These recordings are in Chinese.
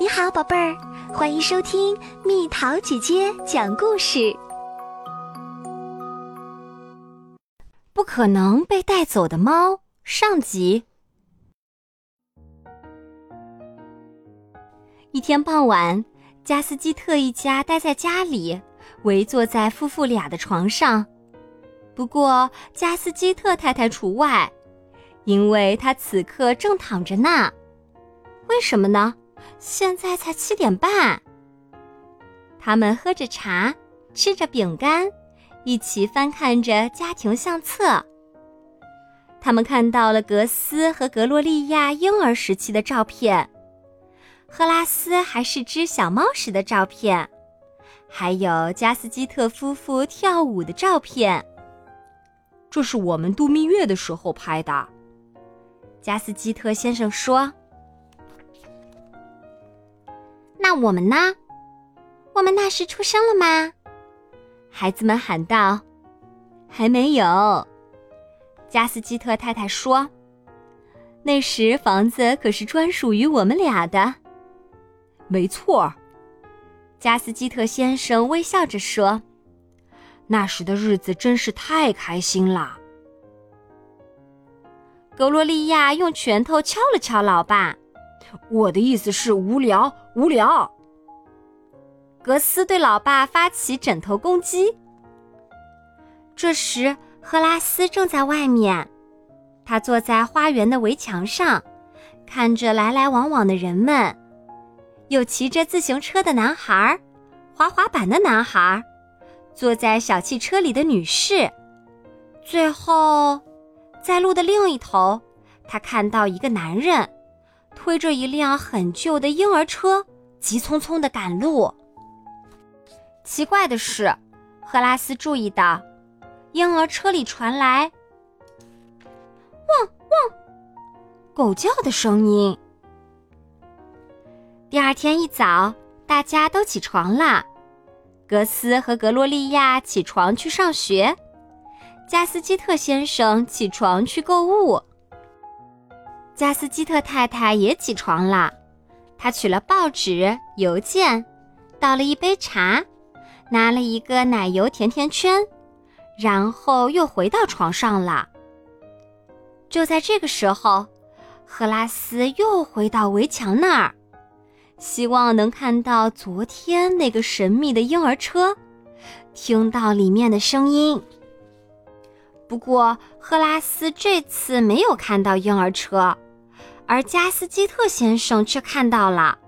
你好，宝贝儿，欢迎收听蜜桃姐姐讲故事。不可能被带走的猫上集。一天傍晚，加斯基特一家待在家里，围坐在夫妇俩的床上。不过，加斯基特太太除外，因为她此刻正躺着呢。为什么呢？现在才七点半。他们喝着茶，吃着饼干，一起翻看着家庭相册。他们看到了格斯和格洛丽亚婴儿时期的照片，赫拉斯还是只小猫时的照片，还有加斯基特夫妇跳舞的照片。这是我们度蜜月的时候拍的，加斯基特先生说。那我们呢？我们那时出生了吗？孩子们喊道：“还没有。”加斯基特太太说：“那时房子可是专属于我们俩的。”没错，加斯基特先生微笑着说：“那时的日子真是太开心了。”格洛丽亚用拳头敲了敲老爸。我的意思是无聊，无聊。格斯对老爸发起枕头攻击。这时，赫拉斯正在外面，他坐在花园的围墙上，看着来来往往的人们，有骑着自行车的男孩，滑滑板的男孩，坐在小汽车里的女士。最后，在路的另一头，他看到一个男人。推着一辆很旧的婴儿车，急匆匆地赶路。奇怪的是，赫拉斯注意到，婴儿车里传来“汪汪”狗叫的声音。第二天一早，大家都起床了。格斯和格洛丽亚起床去上学，加斯基特先生起床去购物。加斯基特太太也起床了，她取了报纸、邮件，倒了一杯茶，拿了一个奶油甜甜圈，然后又回到床上了。就在这个时候，赫拉斯又回到围墙那儿，希望能看到昨天那个神秘的婴儿车，听到里面的声音。不过，赫拉斯这次没有看到婴儿车。而加斯基特先生却看到了。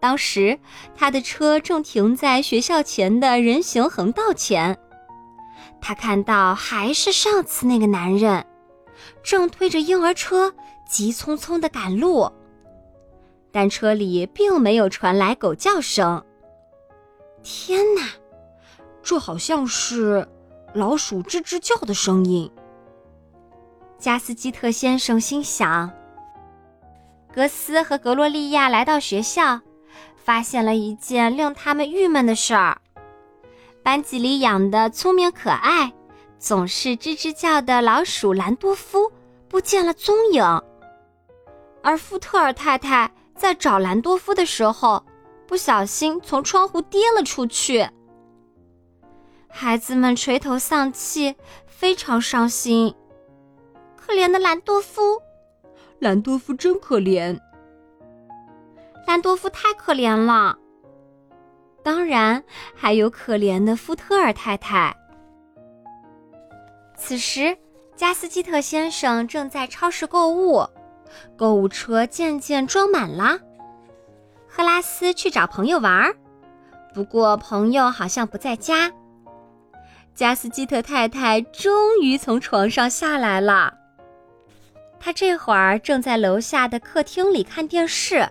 当时他的车正停在学校前的人行横道前，他看到还是上次那个男人，正推着婴儿车急匆匆地赶路，但车里并没有传来狗叫声。天哪，这好像是老鼠吱吱叫的声音。加斯基特先生心想。格斯和格洛丽亚来到学校，发现了一件令他们郁闷的事儿：班级里养的聪明可爱、总是吱吱叫的老鼠兰多夫不见了踪影。而福特尔太太在找兰多夫的时候，不小心从窗户跌了出去。孩子们垂头丧气，非常伤心。可怜的兰多夫。兰多夫真可怜，兰多夫太可怜了。当然，还有可怜的福特尔太太。此时，加斯基特先生正在超市购物，购物车渐渐装满了。赫拉斯去找朋友玩，不过朋友好像不在家。加斯基特太太终于从床上下来了。他这会儿正在楼下的客厅里看电视，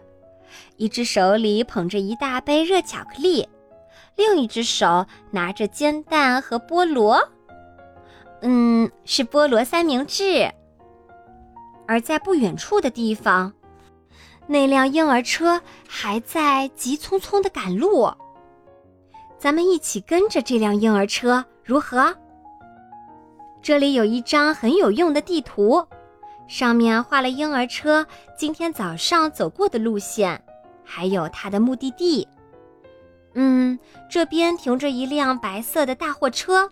一只手里捧着一大杯热巧克力，另一只手拿着煎蛋和菠萝，嗯，是菠萝三明治。而在不远处的地方，那辆婴儿车还在急匆匆地赶路。咱们一起跟着这辆婴儿车，如何？这里有一张很有用的地图。上面画了婴儿车今天早上走过的路线，还有它的目的地。嗯，这边停着一辆白色的大货车，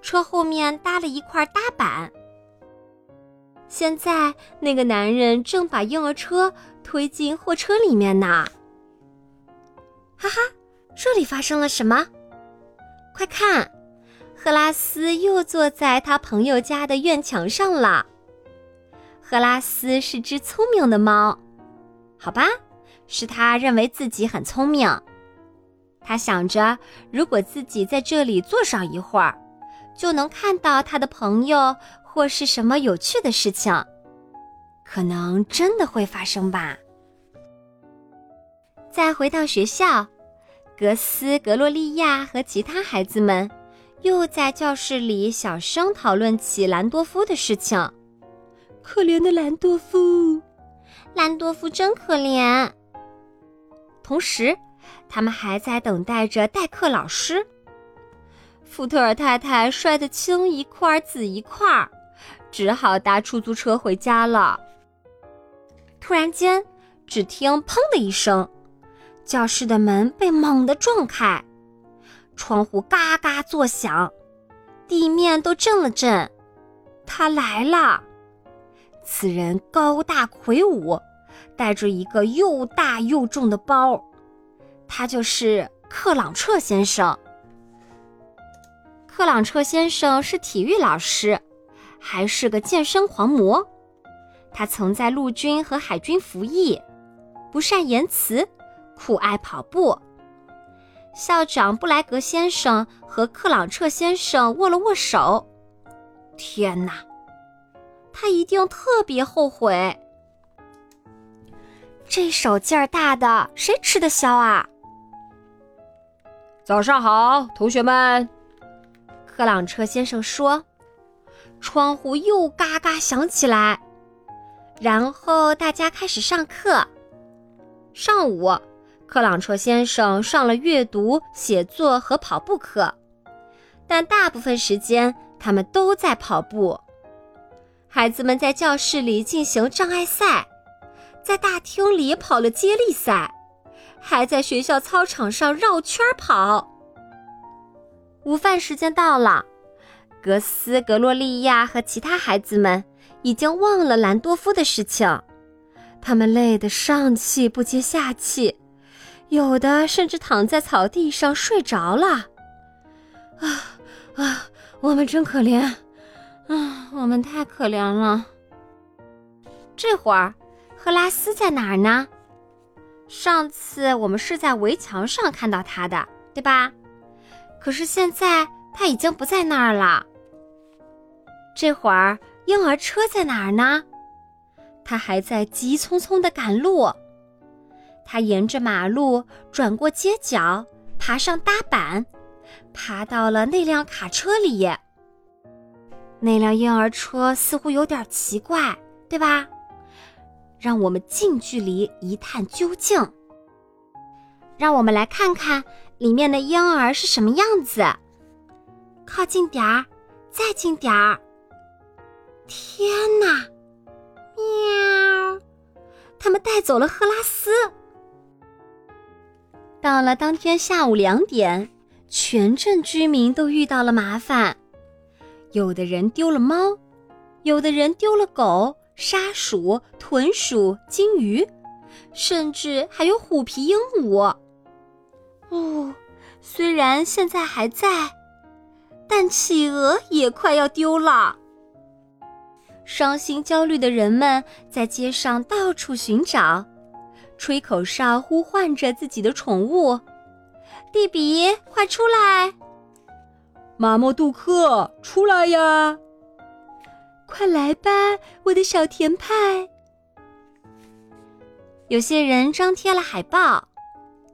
车后面搭了一块搭板。现在那个男人正把婴儿车推进货车里面呢。哈哈，这里发生了什么？快看，赫拉斯又坐在他朋友家的院墙上了。赫拉斯是只聪明的猫，好吧，是他认为自己很聪明。他想着，如果自己在这里坐上一会儿，就能看到他的朋友或是什么有趣的事情，可能真的会发生吧。再回到学校，格斯、格洛利亚和其他孩子们又在教室里小声讨论起兰多夫的事情。可怜的兰多夫，兰多夫真可怜。同时。他们还在等待着代课老师。福特尔太太摔得青一块紫一块，只好搭出租车回家了。突然间，只听“砰”的一声，教室的门被猛地撞开，窗户嘎嘎作响，地面都震了震。他来了，此人高大魁梧，带着一个又大又重的包。他就是克朗彻先生。克朗彻先生是体育老师，还是个健身狂魔。他曾在陆军和海军服役，不善言辞，酷爱跑步。校长布莱格先生和克朗彻先生握了握手。天哪，他一定特别后悔。这手劲儿大的，谁吃得消啊？早上好，同学们。克朗彻先生说：“窗户又嘎嘎响起来，然后大家开始上课。上午，克朗彻先生上了阅读、写作和跑步课，但大部分时间他们都在跑步。孩子们在教室里进行障碍赛，在大厅里跑了接力赛。”还在学校操场上绕圈跑。午饭时间到了，格斯、格洛利亚和其他孩子们已经忘了兰多夫的事情，他们累得上气不接下气，有的甚至躺在草地上睡着了。啊啊，我们真可怜，我们太可怜了。这会儿，赫拉斯在哪儿呢？上次我们是在围墙上看到他的，对吧？可是现在他已经不在那儿了。这会儿婴儿车在哪儿呢？他还在急匆匆的赶路。他沿着马路转过街角，爬上搭板，爬到了那辆卡车里。那辆婴儿车似乎有点奇怪，对吧？让我们近距离一探究竟。让我们来看看里面的婴儿是什么样子。靠近点儿，再近点儿。天哪！喵！他们带走了赫拉斯。到了当天下午两点，全镇居民都遇到了麻烦。有的人丢了猫，有的人丢了狗。沙鼠、豚鼠、金鱼，甚至还有虎皮鹦鹉。哦，虽然现在还在，但企鹅也快要丢了。伤心焦虑的人们在街上到处寻找，吹口哨呼唤着自己的宠物。蒂比，快出来！马莫杜克，出来呀！快来吧，我的小甜派！有些人张贴了海报，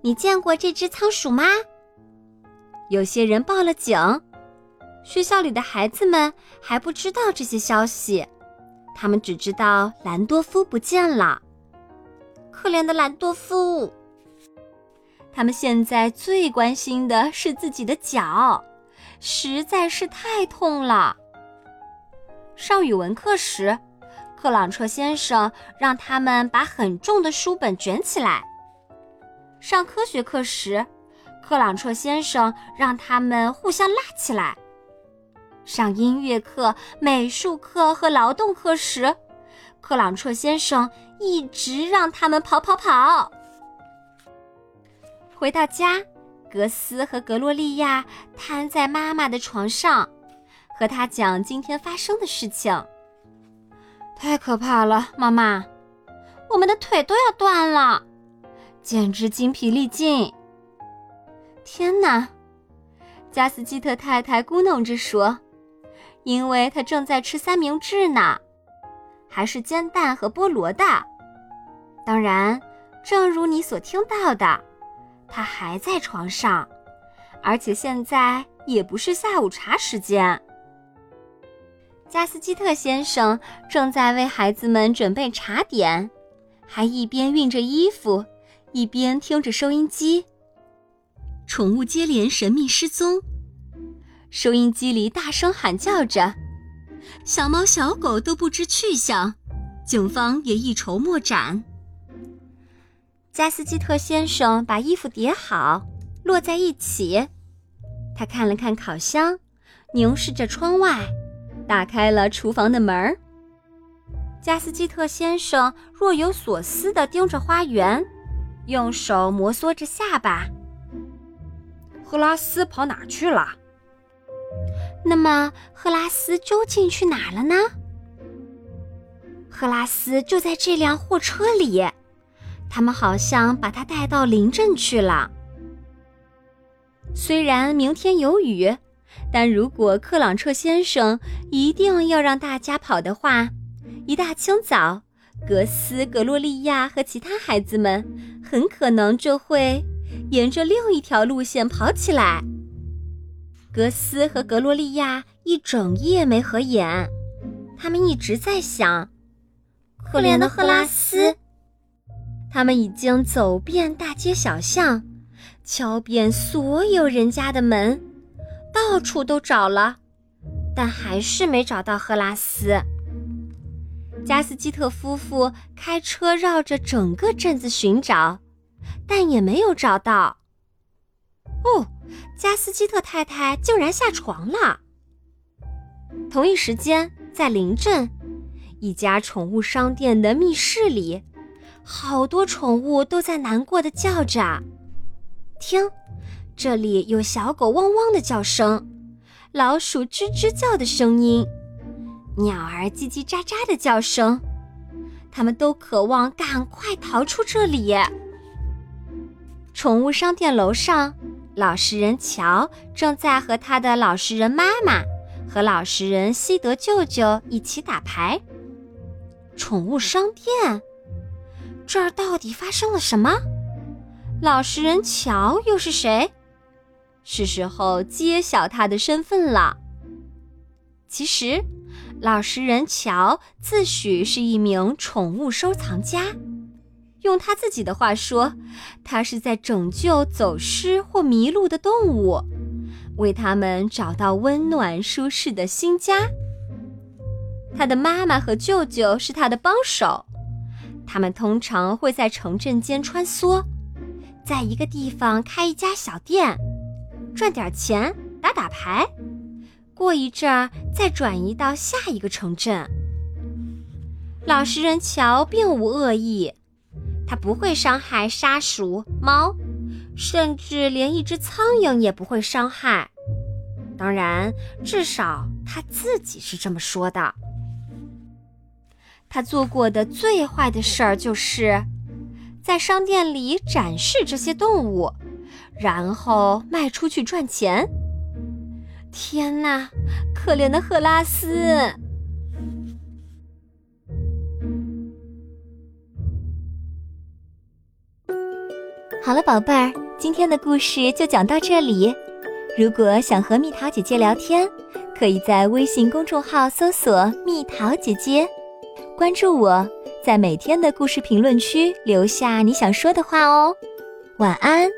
你见过这只仓鼠吗？有些人报了警，学校里的孩子们还不知道这些消息，他们只知道兰多夫不见了。可怜的兰多夫！他们现在最关心的是自己的脚，实在是太痛了。上语文课时，克朗彻先生让他们把很重的书本卷起来，上科学课时，克朗彻先生让他们互相拉起来；上音乐课、美术课和劳动课时，克朗彻先生一直让他们跑跑跑。回到家，格斯和格洛丽亚瘫在妈妈的床上，和她讲今天发生的事情。太可怕了，妈妈，我们的腿都要断了，简直精疲力尽。天哪，加斯基特太太咕哝着说，因为她正在吃三明治呢，还是煎蛋和菠萝的。当然，正如你所听到的，他还在床上，而且现在也不是下午茶时间。加斯基特先生正在为孩子们准备茶点，还一边熨着衣服，一边听着收音机。宠物接连神秘失踪，收音机里大声喊叫着，小猫小狗都不知去向，警方也一筹莫展。加斯基特先生把衣服叠好，摞在一起，他看了看烤箱，凝视着窗外。打开了厨房的门，加斯基特先生若有所思地盯着花园，用手摩挲着下巴。赫拉斯跑哪去了？那么赫拉斯究竟去哪了呢？赫拉斯就在这辆货车里，他们好像把他带到林镇去了。虽然明天有雨。但如果克朗彻先生一定要让大家跑的话，一大清早，格斯、格洛利亚和其他孩子们很可能就会沿着另一条路线跑起来。格斯和格洛利亚一整夜没合眼，他们一直在想：可怜的赫拉斯。他们已经走遍大街小巷，敲遍所有人家的门。到处都找了，但还是没找到赫拉斯。加斯基特夫妇开车绕着整个镇子寻找，但也没有找到。哦，加斯基特太太竟然下床了。同一时间，在邻镇一家宠物商店的密室里，好多宠物都在难过的叫着：“听。”这里有小狗汪汪的叫声，老鼠吱吱叫的声音，鸟儿叽叽喳喳的叫声，它们都渴望赶快逃出这里。宠物商店楼上，老实人乔正在和他的老实人妈妈和老实人西德舅舅一起打牌。宠物商店，这儿到底发生了什么？老实人乔又是谁？是时候揭晓他的身份了。其实，老实人乔自诩是一名宠物收藏家，用他自己的话说，他是在拯救走失或迷路的动物，为他们找到温暖舒适的新家。他的妈妈和舅舅是他的帮手，他们通常会在城镇间穿梭，在一个地方开一家小店。赚点钱，打打牌，过一阵儿再转移到下一个城镇。老实人乔并无恶意，他不会伤害沙鼠、猫，甚至连一只苍蝇也不会伤害。当然，至少他自己是这么说的。他做过的最坏的事儿，就是在商店里展示这些动物。然后卖出去赚钱。天哪，可怜的赫拉斯！好了，宝贝儿，今天的故事就讲到这里。如果想和蜜桃姐姐聊天，可以在微信公众号搜索“蜜桃姐姐”，关注我，在每天的故事评论区留下你想说的话哦。晚安。